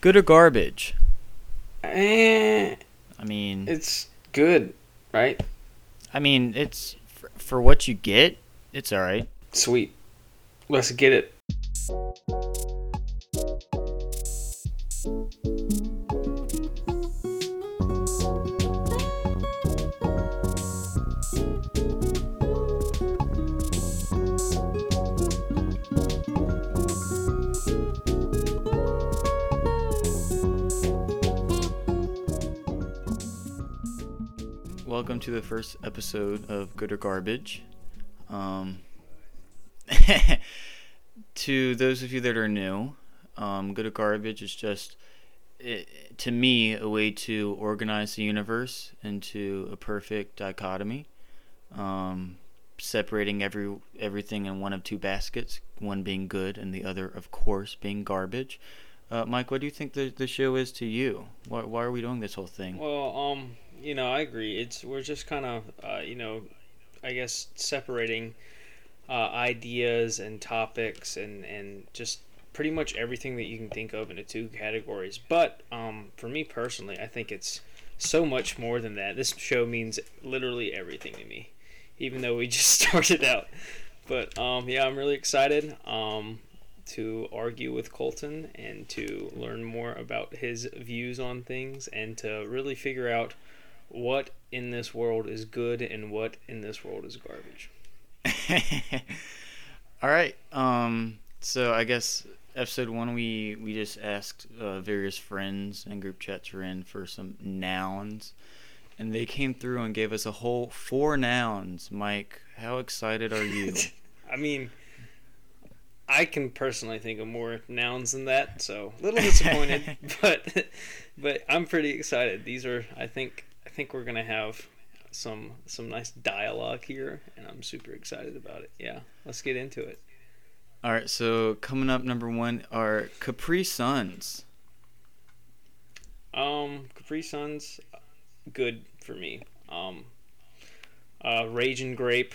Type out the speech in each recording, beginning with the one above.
Good or garbage? Eh, I mean, it's good, right? I mean, it's for, for what you get. It's all right. Sweet. Let's get it. Welcome to the first episode of Good or Garbage. Um, to those of you that are new, um, Good or Garbage is just, it, to me, a way to organize the universe into a perfect dichotomy, um, separating every everything in one of two baskets, one being good and the other, of course, being garbage. Uh, Mike, what do you think the, the show is to you? Why, why are we doing this whole thing? Well, um, you know, I agree. It's we're just kind of, uh, you know, I guess separating uh, ideas and topics and and just pretty much everything that you can think of into two categories. But um, for me personally, I think it's so much more than that. This show means literally everything to me, even though we just started out. But um, yeah, I'm really excited. Um, to argue with Colton and to learn more about his views on things and to really figure out what in this world is good and what in this world is garbage. All right. Um. So I guess episode one, we we just asked uh, various friends and group chats we're in for some nouns, and they came through and gave us a whole four nouns. Mike, how excited are you? I mean, I can personally think of more nouns than that, so a little disappointed, but but I'm pretty excited. These are, I think, think we're gonna have some some nice dialogue here, and I'm super excited about it. Yeah, let's get into it. All right. So coming up, number one are Capri Suns. Um, Capri Suns, good for me. Um, uh, Raging Grape,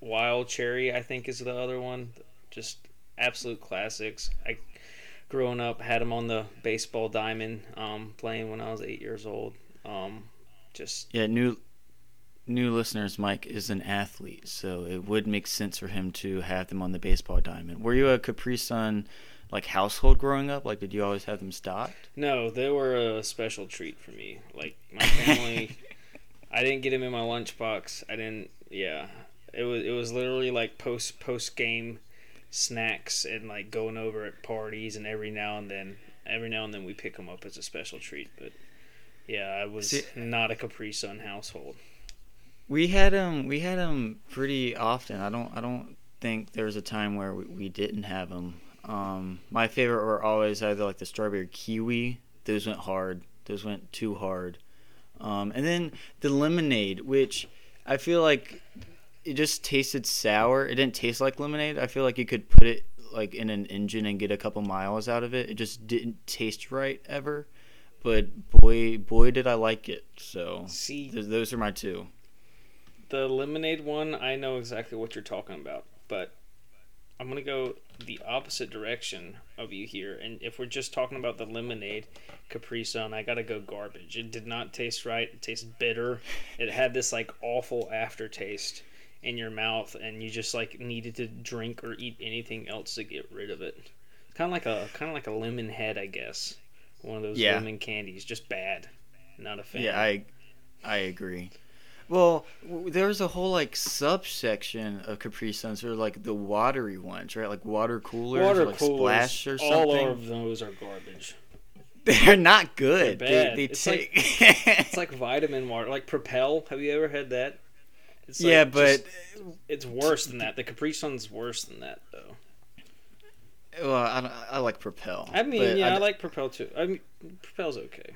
Wild Cherry, I think is the other one. Just absolute classics. I, growing up, had them on the baseball diamond, um, playing when I was eight years old. Um, just Yeah, new new listeners. Mike is an athlete, so it would make sense for him to have them on the baseball diamond. Were you a Capri Sun like household growing up? Like, did you always have them stocked? no, they were a special treat for me. Like my family, I didn't get them in my lunchbox. I didn't. Yeah, it was it was literally like post post game snacks and like going over at parties and every now and then every now and then we pick them up as a special treat. But yeah, I was See- not a Capri Sun household. We had them. We had them pretty often. I don't. I don't think there was a time where we, we didn't have them. Um, my favorite were always either like the strawberry kiwi. Those went hard. Those went too hard. Um, and then the lemonade, which I feel like it just tasted sour. It didn't taste like lemonade. I feel like you could put it like in an engine and get a couple miles out of it. It just didn't taste right ever. But boy, boy, did I like it. So See, th- those are my two. the lemonade one, I know exactly what you're talking about, but I'm gonna go the opposite direction of you here. And if we're just talking about the lemonade Capri Sun, I gotta go garbage. It did not taste right. It tasted bitter. It had this like awful aftertaste in your mouth, and you just like needed to drink or eat anything else to get rid of it. Kind of like a kind of like a lemon head, I guess. One of those Yeah. lemon candies, just bad. Not a fan. Yeah, I I agree. Well, w- there's a whole like subsection of Capri Suns, or like the watery ones, right? Like water coolers, Water or like coolers, splash or something. all of those are garbage. They're not good. They're bad. They, they It's take. It's like vitamin water, like Propel. Have you ever had that? It's like yeah, but just- it's worse than that. The Capri Sun's worse than that, though. Well, I, I like Propel. I mean, yeah, I, I- like Propel too. I mean, Propel's okay.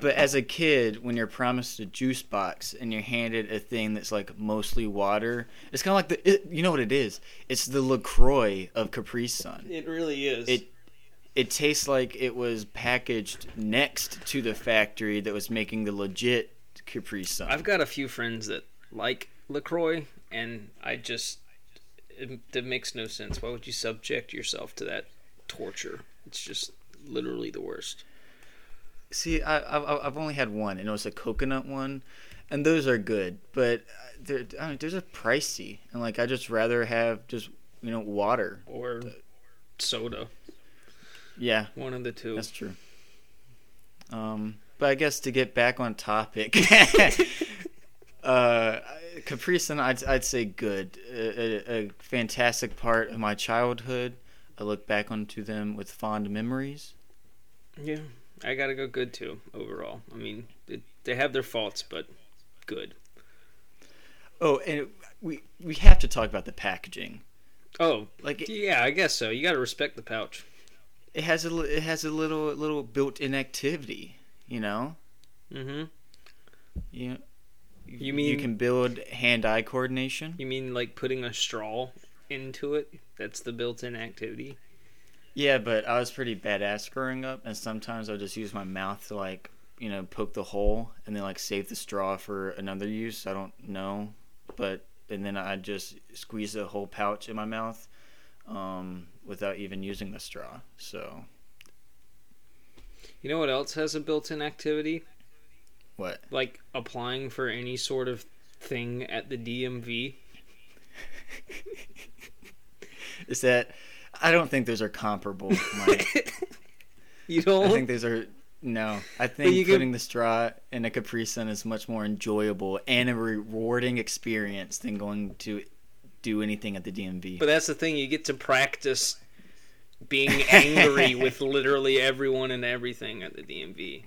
But as a kid, when you're promised a juice box and you're handed a thing that's like mostly water, it's kind of like the. It, you know what it is? It's the LaCroix of Capri Sun. It really is. It it tastes like it was packaged next to the factory that was making the legit Capri Sun. I've got a few friends that like LaCroix, and I just it, it makes no sense. Why would you subject yourself to that torture? It's just literally the worst. See, I, I I've only had one, and it was a coconut one, and those are good, but they're I mean, they're just pricey, and like I just rather have just you know water or soda. Yeah, one of the two. That's true. Um, but I guess to get back on topic, uh, Capri Sun, I'd I'd say good, a, a, a fantastic part of my childhood. I look back onto them with fond memories. Yeah, I gotta go good too overall. I mean, it, they have their faults, but good. Oh, and we we have to talk about the packaging. Oh, like yeah, I guess so. You got to respect the pouch. It has a it has a little little built-in activity, you know. Mm-hmm. You you mean you can build hand-eye coordination? You mean like putting a straw into it? That's the built-in activity. Yeah, but I was pretty badass growing up, and sometimes I'll just use my mouth to like you know poke the hole and then like save the straw for another use. I don't know, but and then I just squeeze the whole pouch in my mouth um, without even using the straw. So, you know what else has a built-in activity? What? Like applying for any sort of thing at the DMV. Is that? I don't think those are comparable. Mike. you don't? I think those are no, I think putting the straw in a Capri Sun is much more enjoyable and a rewarding experience than going to do anything at the DMV. But that's the thing; you get to practice being angry with literally everyone and everything at the DMV.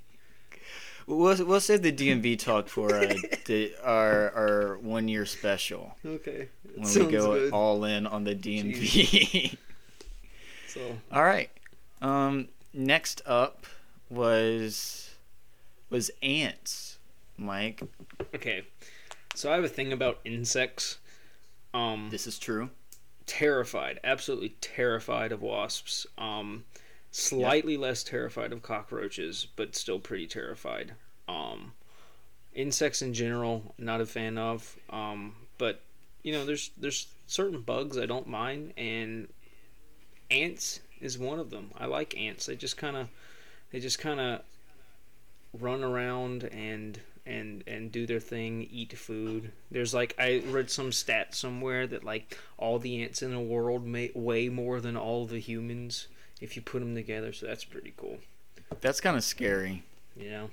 We'll we'll save the DMV talk for uh, the, our our one year special. Okay. When Sounds we go good. all in on the DMV. so. All right. Um. Next up was was ants, Mike. Okay. So I have a thing about insects. Um This is true. Terrified, absolutely terrified of wasps. Um slightly less terrified of cockroaches, but still pretty terrified. Um insects in general, not a fan of. Um but you know, there's there's certain bugs I don't mind and ants is one of them. I like ants. They just kind of they just kind of run around and and and do their thing, eat food. There's like I read some stat somewhere that like all the ants in the world may weigh more than all the humans if you put them together. So that's pretty cool. That's kind of scary. Yeah.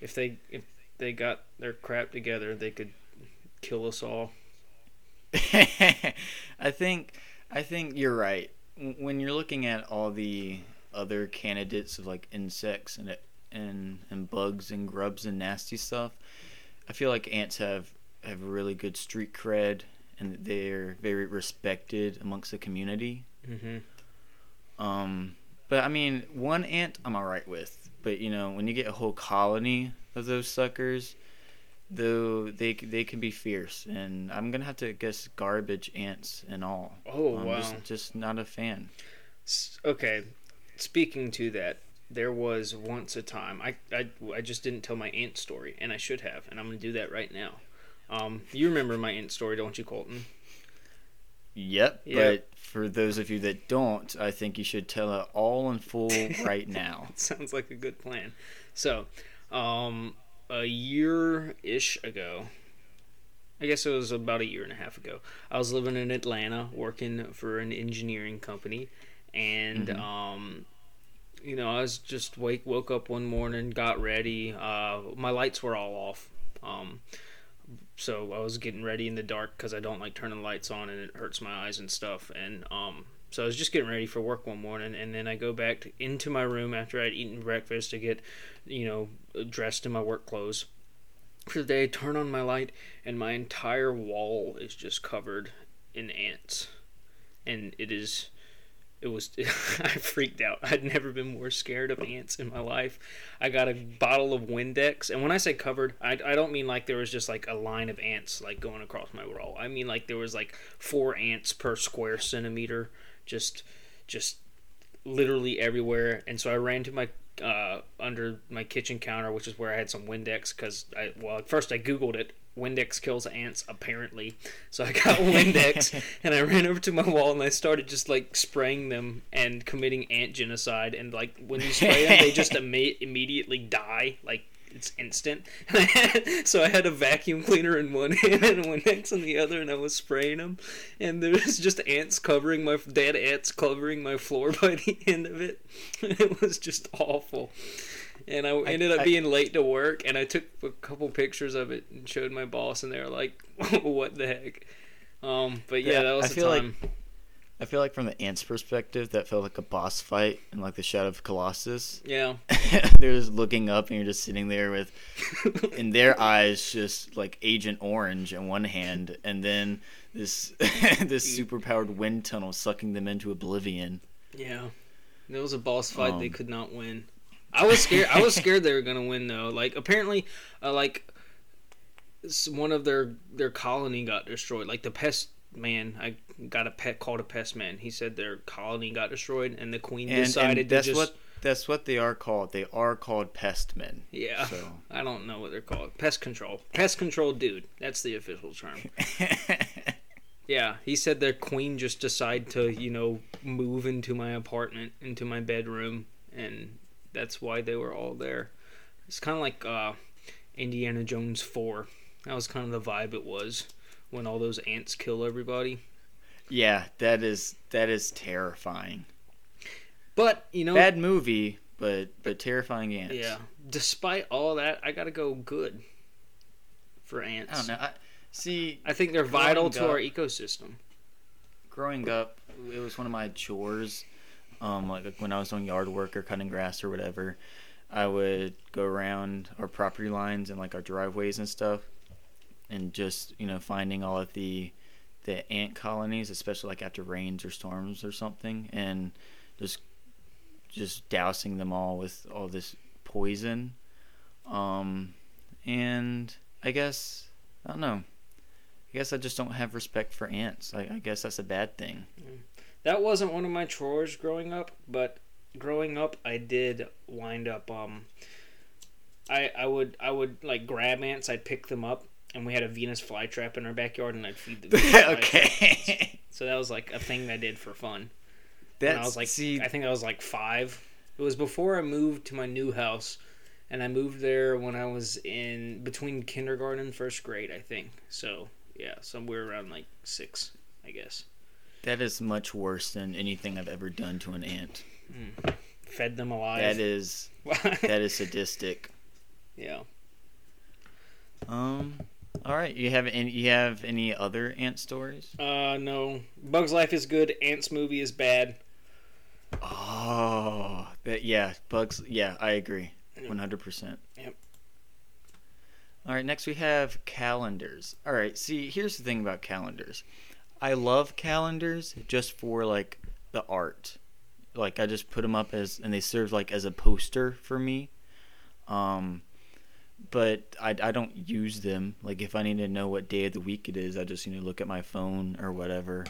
If they if they got their crap together, they could kill us all. I think I think you're right. When you're looking at all the other candidates of like insects and and and bugs and grubs and nasty stuff. I feel like ants have have really good street cred and they're very respected amongst the community. Mm-hmm. Um, but I mean, one ant I'm alright with, but you know, when you get a whole colony of those suckers, though they they can be fierce, and I'm gonna have to guess garbage ants and all. Oh I'm wow! Just, just not a fan. Okay, speaking to that, there was once a time I, I, I just didn't tell my aunt story, and I should have, and I'm gonna do that right now. Um, you remember my aunt story, don't you, Colton? Yep, yep. But for those of you that don't, I think you should tell it all in full right now. Sounds like a good plan. So, um, a year ish ago, I guess it was about a year and a half ago. I was living in Atlanta working for an engineering company, and mm-hmm. um, you know, I was just wake woke up one morning, got ready. Uh, my lights were all off. Um, so I was getting ready in the dark because I don't like turning lights on and it hurts my eyes and stuff. And um, so I was just getting ready for work one morning, and then I go back to, into my room after I'd eaten breakfast to get, you know, dressed in my work clothes for the day. I Turn on my light, and my entire wall is just covered in ants, and it is it was I freaked out. I'd never been more scared of ants in my life. I got a bottle of Windex, and when I say covered, I, I don't mean like there was just like a line of ants like going across my wall. I mean like there was like four ants per square centimeter, just just literally everywhere. And so I ran to my uh, under my kitchen counter, which is where I had some Windex. Because I well, at first I googled it. Windex kills ants, apparently. So I got Windex and I ran over to my wall and I started just like spraying them and committing ant genocide. And like when you spray them, they just imme- immediately die. Like it's instant. so I had a vacuum cleaner in one hand and Windex in the other, and I was spraying them. And there was just ants covering my dead ants covering my floor by the end of it. It was just awful. And I ended up being late to work, and I took a couple pictures of it and showed my boss, and they were like, "What the heck?" Um, but yeah, that was I the feel time. like I feel like from the ants' perspective, that felt like a boss fight in like the Shadow of Colossus. yeah, They're just looking up, and you're just sitting there with, in their eyes, just like Agent Orange in one hand, and then this this superpowered wind tunnel sucking them into oblivion. yeah. It was a boss fight they Um, could not win. I was scared. I was scared they were gonna win though. Like apparently, uh, like one of their their colony got destroyed. Like the pest man, I got a pet called a pest man. He said their colony got destroyed, and the queen And, decided and that's to just what that's what they are called. They are called pest men. yeah. So. I don't know what they're called. Pest control. Pest control dude. That's the official term. Yeah, he said their queen just decided to, you know, move into my apartment, into my bedroom, and that's why they were all there. It's kind of like uh, Indiana Jones 4. That was kind of the vibe it was when all those ants kill everybody. yeah, that is that is terrifying. But, you know, Bad movie, but but terrifying ants. yeah, despite all that, I got to go good for ants. I don't know. I, see, I think they're vital to up- our ecosystem. growing up, it was one of my chores. Um, like when I was doing yard work or cutting grass or whatever, I would go around our property lines and like our driveways and stuff, and just you know finding all of the the ant colonies, especially like after rains or storms or something, and just just dousing them all with all this poison. Um, and I guess I don't know. I guess I just don't have respect for ants. I, I guess that's a bad thing. That wasn't one of my chores growing up, but growing up I did wind up um I I would I would like grab ants, I'd pick them up and we had a Venus flytrap in our backyard and I'd feed them. Okay. So that was like a thing I did for fun. That's I was like see, I think I was like 5. It was before I moved to my new house and I moved there when I was in between kindergarten and first grade, I think. So, yeah, somewhere around like 6, I guess. that is much worse than anything I've ever done to an ant. Fed them alive. That is that is sadistic. yeah. Um. All right. You have any? You have any other ant stories? Uh, no. Bugs Life is good. Ants movie is bad. Oh, that yeah. Bugs. Yeah, I agree. One hundred percent. Yep. All right. Next we have calendars. All right. See, here's the thing about calendars. I love calendars just for like the art. Like I just put them up as, and they serve like as a poster for me. Um, but I, I don't use them. Like if I need to know what day of the week it is, I just you know look at my phone or whatever.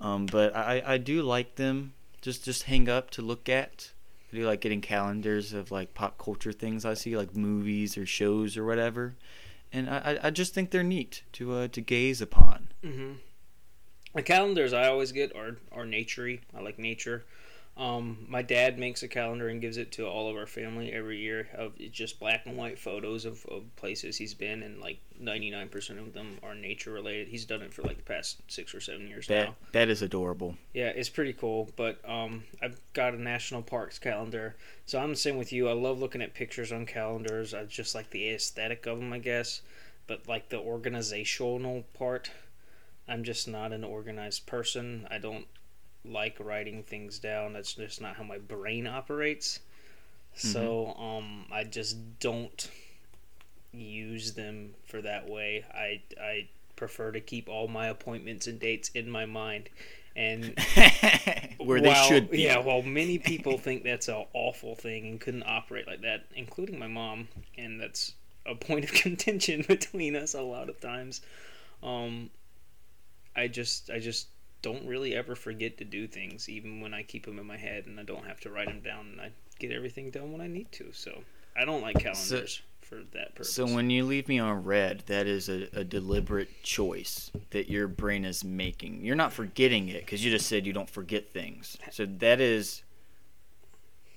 Um, but I, I do like them. Just just hang up to look at. I do like getting calendars of like pop culture things I see, like movies or shows or whatever. And I, I- just think they're neat to uh, to gaze upon. Mm-hmm. The calendars I always get are are naturey. I like nature. Um, my dad makes a calendar and gives it to all of our family every year of just black and white photos of, of places he's been and like 99% of them are nature related. He's done it for like the past 6 or 7 years That now. that is adorable. Yeah, it's pretty cool. But um, I've got a national parks calendar, so I'm the same with you. I love looking at pictures on calendars. I just like the aesthetic of them, I guess. But like the organizational part, I'm just not an organized person. I don't like writing things down. That's just not how my brain operates. So um, I just don't use them for that way. I I prefer to keep all my appointments and dates in my mind. And Where they should be. Yeah, while many people think that's an awful thing and couldn't operate like that, including my mom, and that's a point of contention between us a lot of times. Um, I just, I just don't really ever forget to do things, even when I keep them in my head and I don't have to write them down, and I get everything done when I need to. So I don't like calendars so, for that purpose. So when you leave me on red, that is a, a deliberate choice that your brain is making. You're not forgetting it because you just said you don't forget things. So that is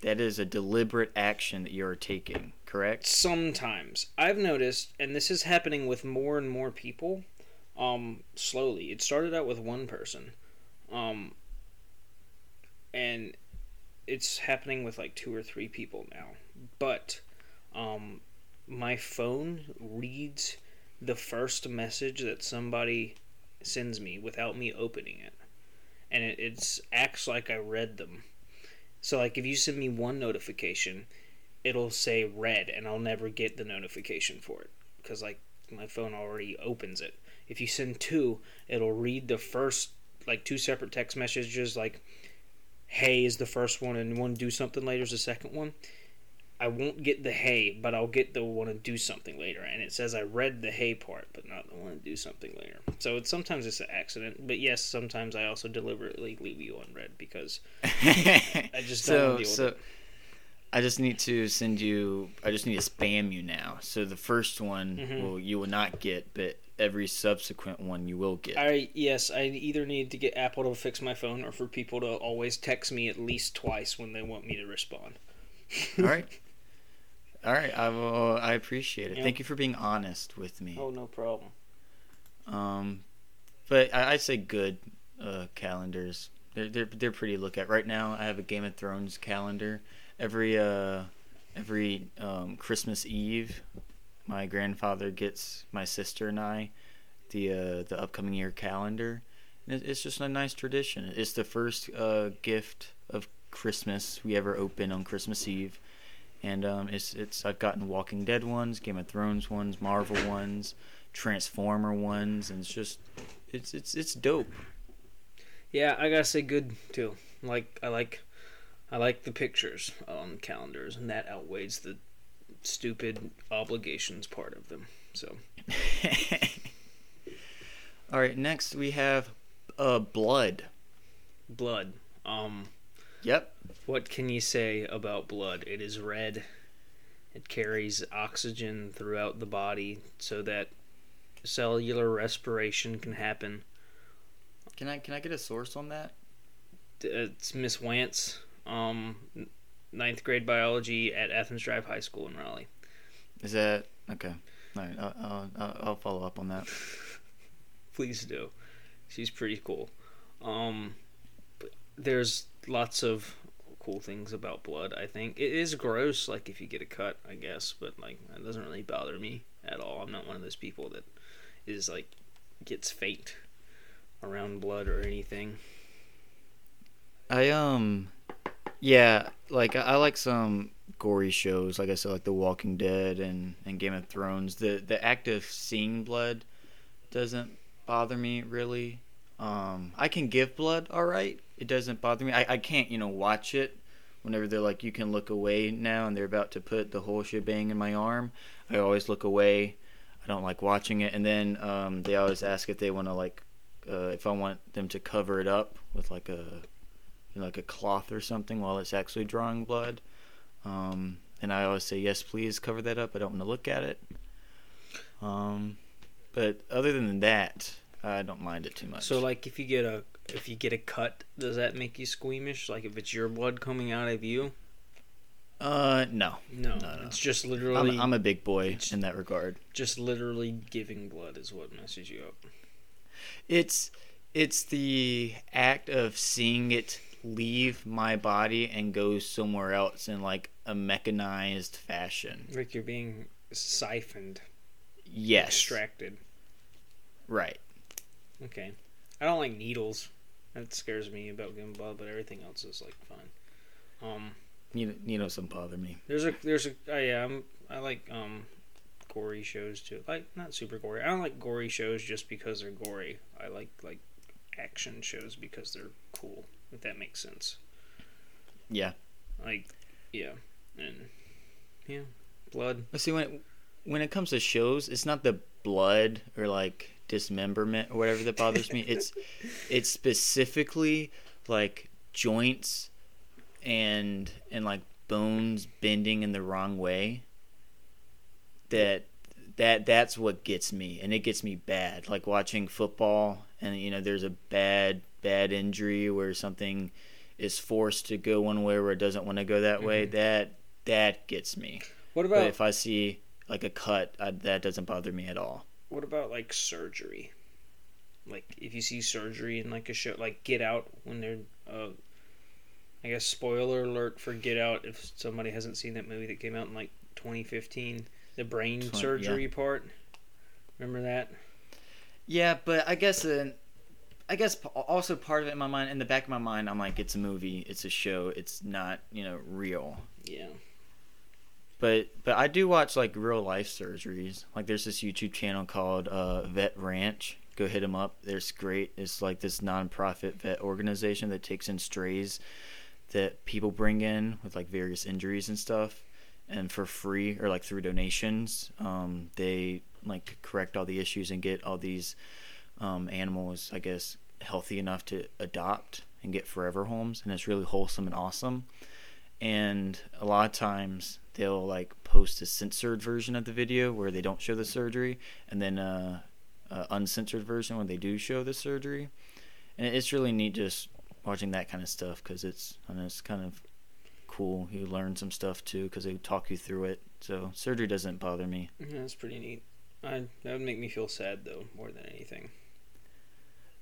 that is a deliberate action that you're taking, correct? Sometimes I've noticed, and this is happening with more and more people um, slowly. It started out with one person, um, and it's happening with like two or three people now. But um, my phone reads the first message that somebody sends me without me opening it, and it it's, acts like I read them. So like if you send me one notification, it'll say read, and I'll never get the notification for it because like my phone already opens it. If you send two, it'll read the first like two separate text messages like hey is the first one and one do something later is the second one. I won't get the hey, but I'll get the one to do something later. And it says I read the hey part, but not the one to do something later. So it's sometimes it's an accident, but yes, sometimes I also deliberately leave you unread because I just don't so, deal so, with it. I just need to send you. I just need to spam you now. So the first one mm-hmm. will you will not get, but every subsequent one you will get. I yes, I either need to get Apple to fix my phone or for people to always text me at least twice when they want me to respond. All right. All right, I will. I appreciate it. Thank you for being honest with me. Oh, no problem. Um, but I, I'd say good uh, calendars. They're, they're they're pretty to look at. Right now, I have a Game of Thrones calendar every uh every um, Christmas Eve, my grandfather gets my sister and I the uh, the upcoming year calendar. it's just a nice tradition. It's the first uh, gift of Christmas we ever open on Christmas Eve, and um, it's it's I've gotten Walking Dead ones, Game of Thrones ones, Marvel ones, Transformer ones, and it's just it's it's it's dope. Yeah, I gotta say good too. Like I like I like the pictures on calendars, and that outweighs the stupid obligations part of them. So. All right. Next, we have uh, blood. Blood. Um. Yep. What can you say about blood? It is red. It carries oxygen throughout the body so that cellular respiration can happen. Can I can I get a source on that? It's Miss Wance um, ninth grade biology at Athens Drive High School in Raleigh. Is that okay? All right, I'll, I'll, I'll follow up on that. Please do. She's pretty cool. Um, there's lots of cool things about blood. I think it is gross, like if you get a cut, I guess, but like it doesn't really bother me at all. I'm not one of those people that is like gets faint around blood or anything. I um yeah, like I, like some gory shows, like I said, like The Walking Dead and, and Game of Thrones. The the act of seeing blood doesn't bother me really. Um, I can give blood, all right. It doesn't bother me. I, I can't, you know, watch it whenever they're like, you can look away now, and they're about to put the whole shebang in my arm. I always look away. I don't like watching it. And then um, they always ask if they want to like, uh, if I want them to cover it up with like a you know, like a cloth or something while it's actually drawing blood. Um, and I always say, yes, please cover that up. I don't want to look at it. Um, but other than that, I don't mind it too much. So, like, if you get a if you get a cut, does that make you squeamish? Like, if it's your blood coming out of you? Uh, no, no, no, no. It's just literally. I'm, I'm a big boy in that regard. Just literally giving blood is what messes you up. It's it's the act of seeing it leave my body and go somewhere else in like a mechanized fashion. Like you're being siphoned. Yes. Extracted. Right. Okay. I don't like needles. That scares me about getting blood, but everything else is like fine. Um. Needles don't bother me. There's a there's a uh, yeah I'm, I like um gory shows too. Like not super gory. I don't like gory shows just because they're gory. I like like action shows because they're cool if that makes sense. Yeah. Like, yeah, and yeah, blood. See when it, when it comes to shows, it's not the blood or like dismemberment or whatever that bothers me. It's it's specifically like joints and and like bones bending in the wrong way. That that that's what gets me and it gets me bad like watching football and you know there's a bad bad injury where something is forced to go one way where it doesn't want to go that way Mm-hmm. that that gets me What but about if i see like a cut I, that doesn't bother me at all what about like surgery? Like if you see surgery in like a show, like Get Out, when they're, uh, I guess spoiler alert for Get Out. If somebody hasn't seen that movie that came out in like 2015, the brain Twen- surgery part. Remember that? yeah but i guess uh, i guess also part of it in my mind in the back of my mind i'm like it's a movie it's a show it's not you know real Yeah. But but I do watch like real life surgeries. Like there's this YouTube channel called uh, Vet Ranch. Go hit them up. There's great. It's like this nonprofit vet organization that takes in strays that people bring in with like various injuries and stuff, and for free or like through donations, um, they like correct all the issues and get all these um, animals, I guess, healthy enough to adopt and get forever homes, and it's really wholesome and awesome. And a lot of times they'll like post a censored version of the video where they don't show the surgery and then uh, a uncensored version when they do show the surgery. And it's really neat just watching that kind of stuff because it's I it's kind of cool. You learn some stuff too because they talk you through it. So surgery doesn't bother me. Yeah, that's pretty neat. I, that would make me feel sad though, more than anything.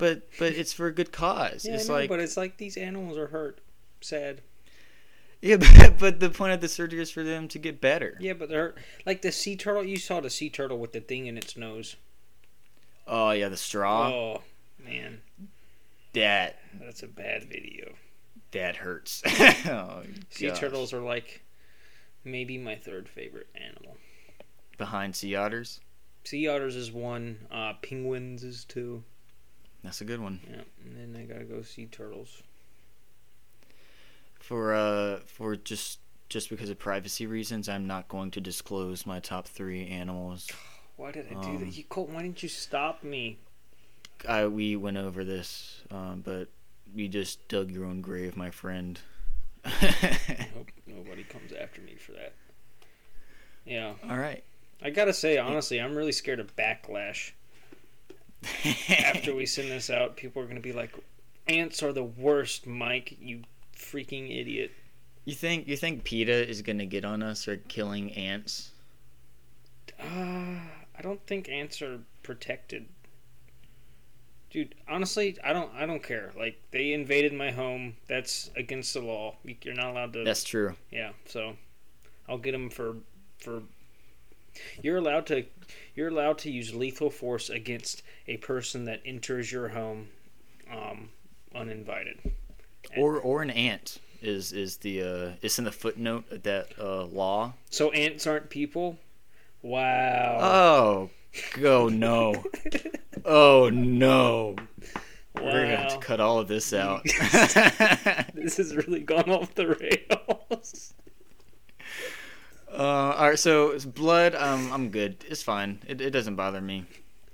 But but it's for a good cause Yeah, it's know, like but it's like these animals are hurt. Sad. yeah but, but the point of the surgery is for them to get better Yeah, but they're like the sea turtle. You saw the sea turtle with the thing in its nose. oh yeah the straw Oh man, that that's a bad video. that hurts oh, Sea gosh. turtles are like maybe my third favorite animal. behind sea otters. Sea otters is one. Uh, penguins is two. That's a good one. Yeah, and then I gotta go see turtles. For uh, for just just because of privacy reasons, I'm not going to disclose my top three animals. Why did I do Um, that? You Colt, why didn't you stop me? I we went over this, um, but you just dug your own grave, my friend. I hope nobody comes after me for that. Yeah, All right. I gotta say honestly, I'm really scared of backlash. After we send this out, people are gonna be like, "Ants are the worst, Mike. You freaking idiot." you think you think PETA is gonna get on us for killing ants? Uh, I don't think ants are protected. Dude, honestly, I don't. I don't care. Like they invaded my home. That's against the law. You- You're not allowed to. That's true. Yeah. So, I'll get them for for. You're allowed to. You're allowed to use lethal force against a person that enters your home, um, uninvited. Or or an ant is is the uh, it's in the footnote of that uh, law. So ants aren't people. Wow. Oh, go no. Oh no. Wow. We're gonna have to cut all of this out. This has really gone off the rails. Uh, all right, so it's blood. Um, I'm good. It's fine. It, it doesn't bother me.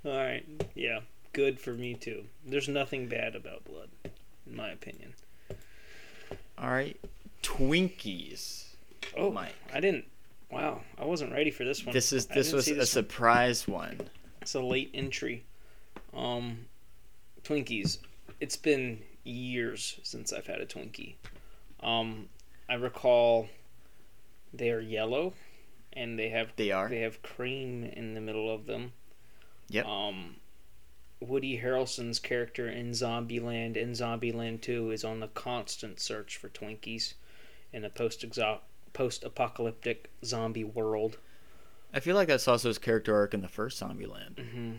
All right. Yeah. Good for me too. There's nothing bad about blood, in my opinion. All right, Twinkies. Oh, Mike. I didn't. Wow, I wasn't ready for this one. This is this was a this one. surprise one. It's a late entry. Um, Twinkies. It's been years since I've had a Twinkie. Um, I recall they are yellow, and they have They are. they have cream in the middle of them. Yep. Um, Woody Harrelson's character in Zombieland and Zombieland 2 is on the constant search for Twinkies in a post post apocalyptic zombie world. I feel like that's also his character arc in the first Zombieland. hmm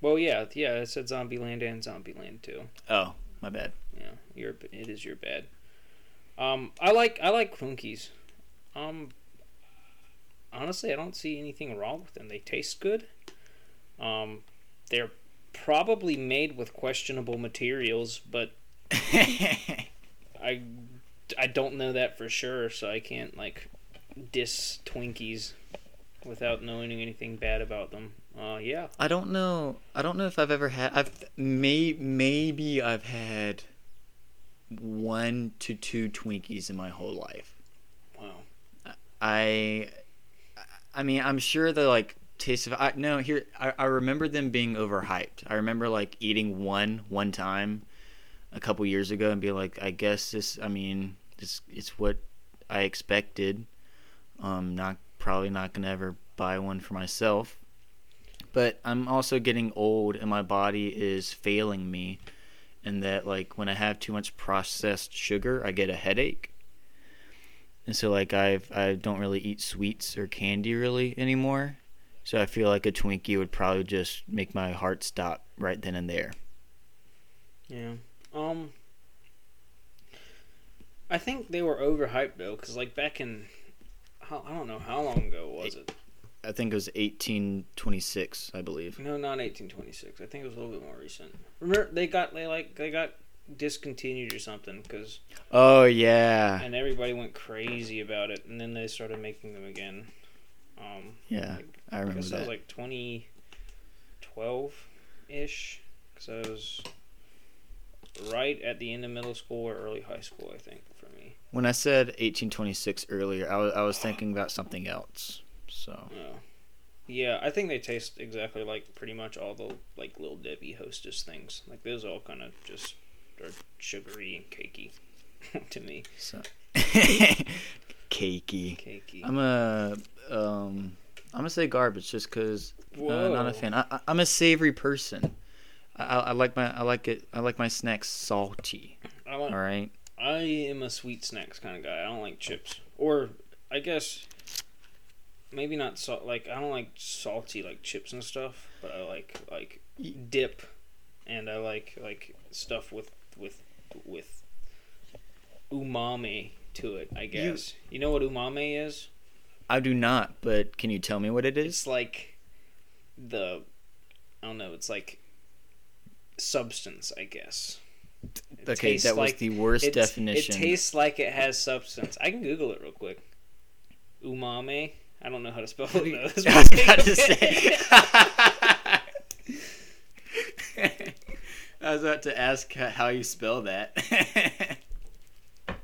Well, yeah, yeah, it said Zombieland and Zombieland 2. Oh, my bad. Yeah, your it is your bad. Um, I like I like Twinkies. Um, honestly, I don't see anything wrong with them. They taste good. Um, they're probably made with questionable materials, but I I don't know that for sure, so I can't like diss Twinkies without knowing anything bad about them. Uh, yeah. I don't know. I don't know if I've ever had. I've may maybe I've had one to two Twinkies in my whole life. I, I mean, I'm sure the like taste of. I no here. I, I remember them being overhyped. I remember like eating one one time, a couple years ago, and be like, I guess this. I mean, this it's what I expected. Um, not probably not gonna ever buy one for myself. But I'm also getting old, and my body is failing me. And that like when I have too much processed sugar, I get a headache and so like I've I don't really eat sweets or candy really anymore. So I feel like a Twinkie would probably just make my heart stop right then and there. Yeah. Um. I think they were overhyped though, because like back in, how, I don't know how long ago was it? I think it was 1826, I believe. No, not 1826. I think it was a little bit more recent. Remember they got they like they got discontinued or something because Oh yeah, and everybody went crazy about it, and then they started making them again. Um, yeah, I I remember guess that was like 2012 ish, because I was right at the end of middle school or early high school, I think, for me. When I said 1826 earlier, I was I was thinking about something else. So Oh. Yeah, I think they taste exactly like pretty much all the like little Debbie Hostess things. Like those all kind of just are sugary and cakey to me. so cakey. Cakey. I'm a um I'm gonna say garbage just because uh, not a fan. I, I, I'm a savory person. I, I I like my I like it I like my snacks salty. I like All right. I am a sweet snacks kind of guy. I don't like chips. Or I guess maybe not salt. Like I don't like salty like chips and stuff. But I like like dip, and I like like stuff with with with umami to it. I guess you, know what umami is. I do not, but can you tell me what it is? It's like the I don't know. It's like substance. I guess. It Okay, that was like- the worst It's- definition. It tastes like it has substance. I can Google it real quick. Umami. I don't know how to spell it. though. I was about to say. I was about to ask how you spell that.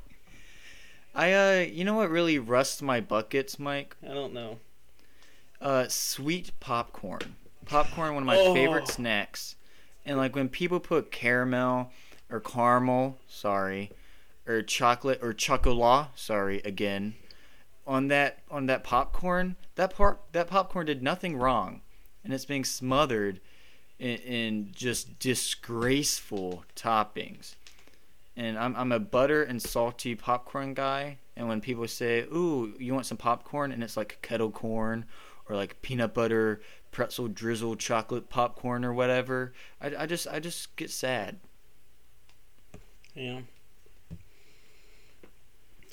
I uh, you know what really rusts my buckets, Mike? I don't know. Uh, sweet popcorn. Popcorn, one of my Oh. favorite snacks. And like when people put caramel or caramel, sorry, or chocolate or chocolat, sorry again, on that on that popcorn, that part that popcorn did nothing wrong, and it's being smothered in, in just disgraceful toppings. And I'm I'm a butter and salty popcorn guy. And when people say, "Ooh, you want some popcorn?" and it's like kettle corn or like peanut butter pretzel drizzle chocolate popcorn or whatever, I, I just I just get sad. Yeah.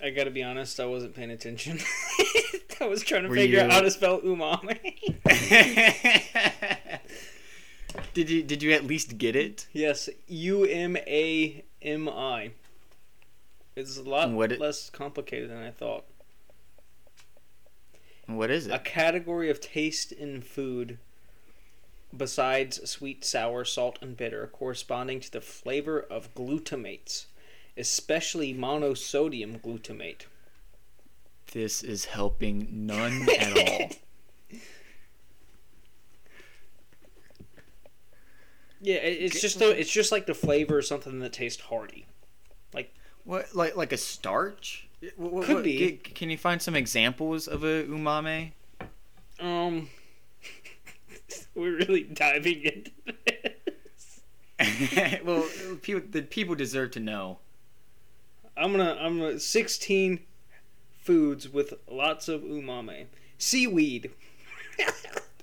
I gotta be honest, I wasn't paying attention. I was trying to Were figure out how to spell umami. did you did you at least get it? yes, U M A M I. It's a lot it- less complicated than I thought. What is it? A category of taste in food besides sweet, sour, salt, and bitter, corresponding to the flavor of glutamates, especially monosodium glutamate. This is helping none at all. Yeah, it- it's just a, it's just like the flavor of something that tastes hearty. Like what like like a starch? What, what- Could what- be. can you find some examples of a umami? Um, we're really diving into this. well, people the people deserve to know. I'm gonna I'm gonna 16 foods with lots of umami. Seaweed,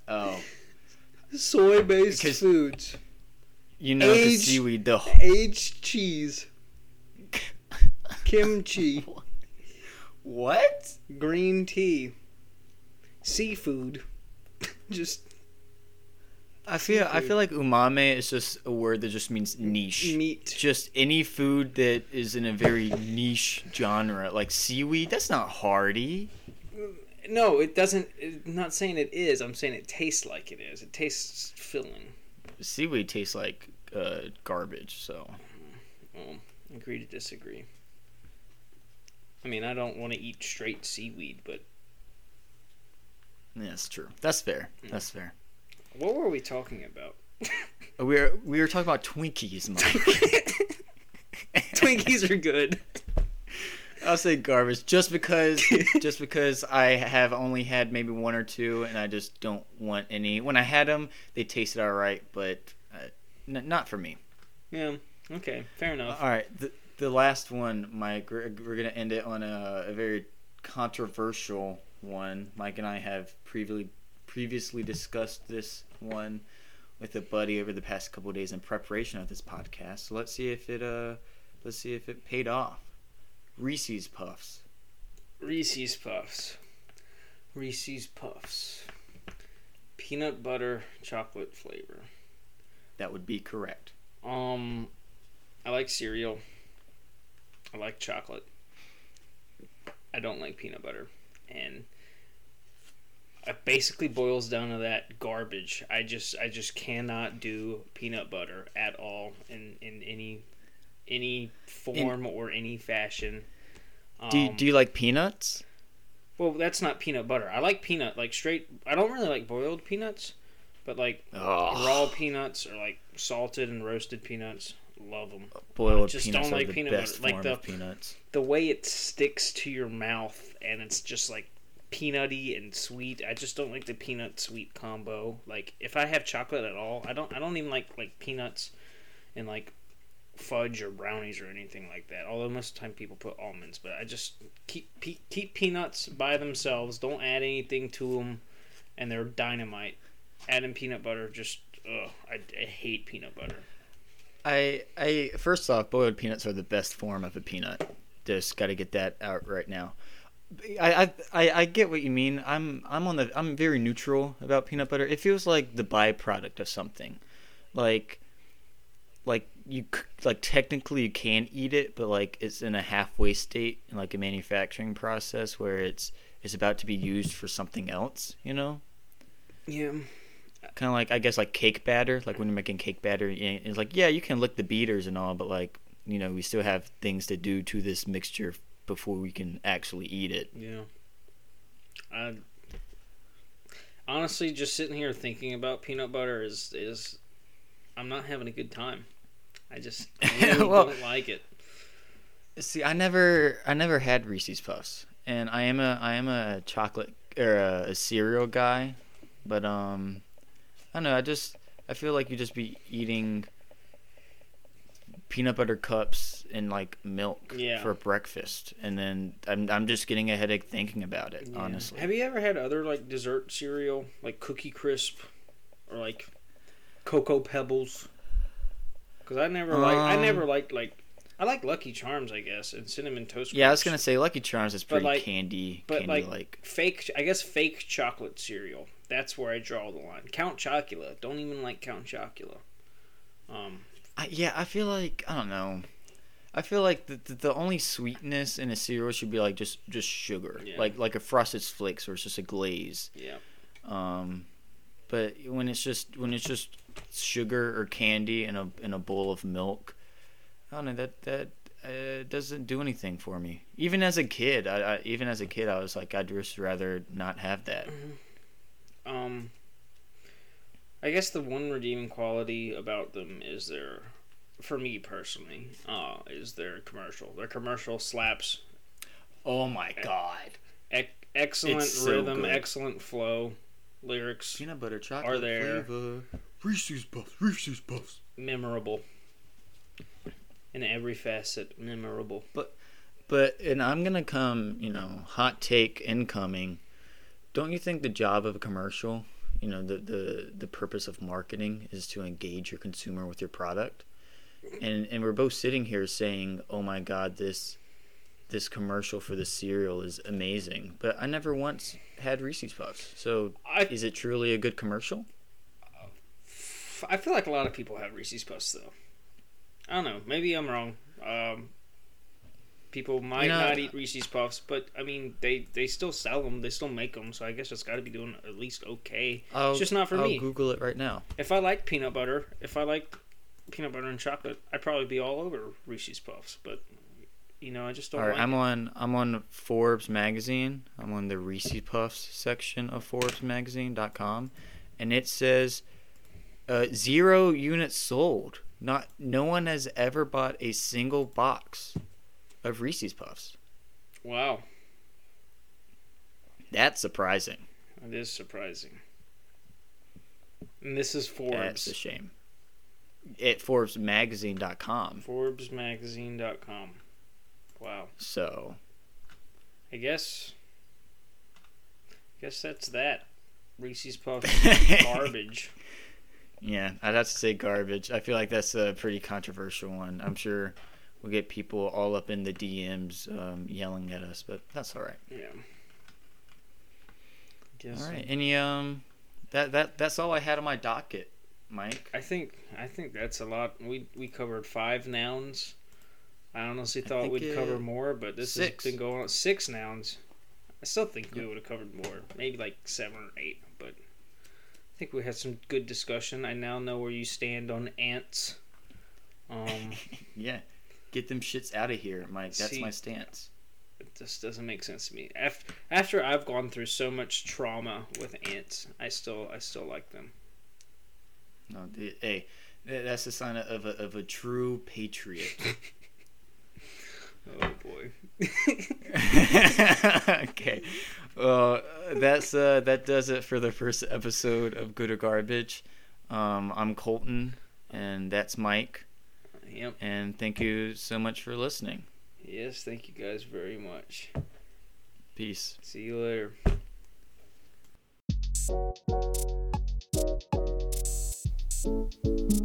Oh, soy-based foods, you know the seaweed. The aged cheese, kimchi, what? green tea, seafood. Just I feel I feel like umami is just a word that just means niche. meat. Just any food that is in a very niche genre, like seaweed. That's not hearty. No, it doesn't. I'm not saying it is. I'm saying it tastes like it is. It tastes filling. Seaweed tastes like uh, garbage. So Well, agree to disagree. I mean, I don't want to eat straight seaweed, but yeah, that's true. That's fair. That's fair. what were we talking about? We were we were talking about Twinkies, Mike. Twinkies are good. I'll say garbage just because just because I have only had maybe one or two and I just don't want any. When I had them, they tasted all right, but uh, n- not for me. Yeah. Okay. Fair enough. All right, the the last one, Mike. We're, we're gonna end it on a, a very controversial one. Mike and I have previously previously discussed this one with a buddy over the past couple of days in preparation of this podcast. So let's see if it uh let's see if it paid off. Reese's Puffs. Reese's Puffs. Reese's Puffs. Peanut butter chocolate flavor. That would be correct. Um, I like cereal. I like chocolate. I don't like peanut butter, and it basically boils down to that garbage. I just I just cannot do peanut butter at all in in any any form or any fashion. Um, Do you, do you like peanuts? well, that's not peanut butter. I like peanut like straight. I don't really like boiled peanuts, but like Oh, raw peanuts or like salted and roasted peanuts. Love them. boiled just peanuts don't like peanut butter. Like the- peanuts. The way it sticks to your mouth and it's just like peanutty and sweet. I just don't like the peanut sweet combo. Like if I have chocolate at all, I don't. I don't even like like peanuts and like fudge or brownies or anything like that. Although most of the time people put almonds, but I just keep pe- keep peanuts by themselves. Don't add anything to them, and they're dynamite. Adding peanut butter just ugh. I, I hate peanut butter. I I first off, boiled peanuts are the best form of a peanut. Just got to get that out right now. I, I I get what you mean. I'm I'm on the I'm very neutral about peanut butter. It feels like the byproduct of something, like like you like technically you can eat it, but like it's in a halfway state in like a manufacturing process where it's it's about to be used for something else. You know, Yeah. kind of like I guess like cake batter. Like when you're making cake batter, it's like yeah, you can lick the beaters and all, but like you know we still have things to do to this mixture before we can actually eat it. Yeah. I honestly just sitting here thinking about peanut butter is is I'm not having a good time. I just really Well- don't like it. See, I never, I never had Reese's Puffs, and I am a, I am a chocolate or a, a cereal guy, but um, I don't know. I just, I feel like you just be eating peanut butter cups and like milk Yeah. for breakfast, and then I'm, I'm just getting a headache thinking about it. Yeah. Honestly, Have you ever had other like dessert cereal like Cookie Crisp or like Cocoa Pebbles? Because I never like I Um, never liked like I like Lucky Charms I guess and cinnamon toast. yeah, I was gonna say Lucky Charms is pretty like- candy, but, candy like- like. fake I guess fake chocolate cereal. That's where I draw the line. Count Chocula. Don't even like Count Chocula. Um, I, yeah, I feel like I don't know. I feel like the, the the only sweetness in a cereal should be like just just sugar, Yeah. like like a frosted flakes or it's just a glaze. yeah. Um, but when it's just when it's just sugar or candy in a in a bowl of milk, I don't know that that uh, doesn't do anything for me. Even as a kid, I, I even as a kid, I was like, I'd just rather not have that. Um, I guess the one redeeming quality about them is their, for me personally, uh, is their commercial. Their commercial slaps. Oh my god, Ec- excellent so rhythm, good. excellent flow, lyrics, peanut butter chocolate there. flavor, Reese's Puffs, Reese's Puffs. memorable. In every facet, memorable. But but and I'm gonna come, you know, hot take incoming. Don't you think the job of a commercial, you know, the the the purpose of marketing is to engage your consumer with your product? And and we're both sitting here saying, "Oh my God, this this commercial for the cereal is amazing," but I never once had Reese's Puffs. So I is it truly a good commercial? I feel like a lot of people have Reese's Puffs though. I don't know. Maybe I'm wrong. Um, People might You know- not eat Reese's Puffs, but I mean, they they still sell them. They still make them. So I guess it's got to be doing at least okay. I'll, It's just not for I'll me. Google it right now. If I like peanut butter, if I like peanut butter and chocolate, I'd probably be all over Reese's Puffs. But you know, I just don't All right, like I'm it. on I'm on Forbes magazine. I'm on the Reese Puffs section of Forbes ForbesMagazine.com, and it says uh, zero units sold. Not no one has ever bought a single box of Reese's Puffs. Wow, That's surprising. It is surprising. And this is Forbes. That's a shame. At ForbesMagazine.com. ForbesMagazine.com. Wow. So I guess. I guess that's that. Reese's Puffs garbage. yeah, I'd have to say garbage. I feel like that's a pretty controversial one. I'm sure we'll get people all up in the DMs um, yelling at us, but that's all right. Yeah. Guess All right. Any um, that that that's all I had on my docket, Mike. I think I think that's a lot. We we covered five nouns. I honestly thought think, we'd uh, cover more, but this six. has been going on six nouns. I still think we would have covered more, maybe like seven or eight, but I think we had some good discussion. I now know where you stand on ants. Um, Yeah, get them shits out of here, Mike. That's See- my stance. it just doesn't make sense to me. After after I've gone through so much trauma with ants, I still I still like them. No, the, hey, that's a sign of a of a true patriot. Oh boy. okay. Well, that's uh, that does it for the first episode of Good or Garbage. Um, I'm Colton, and that's Mike. yep. And thank you so much for listening. Yes, thank you guys very much. Peace. See you later. Thank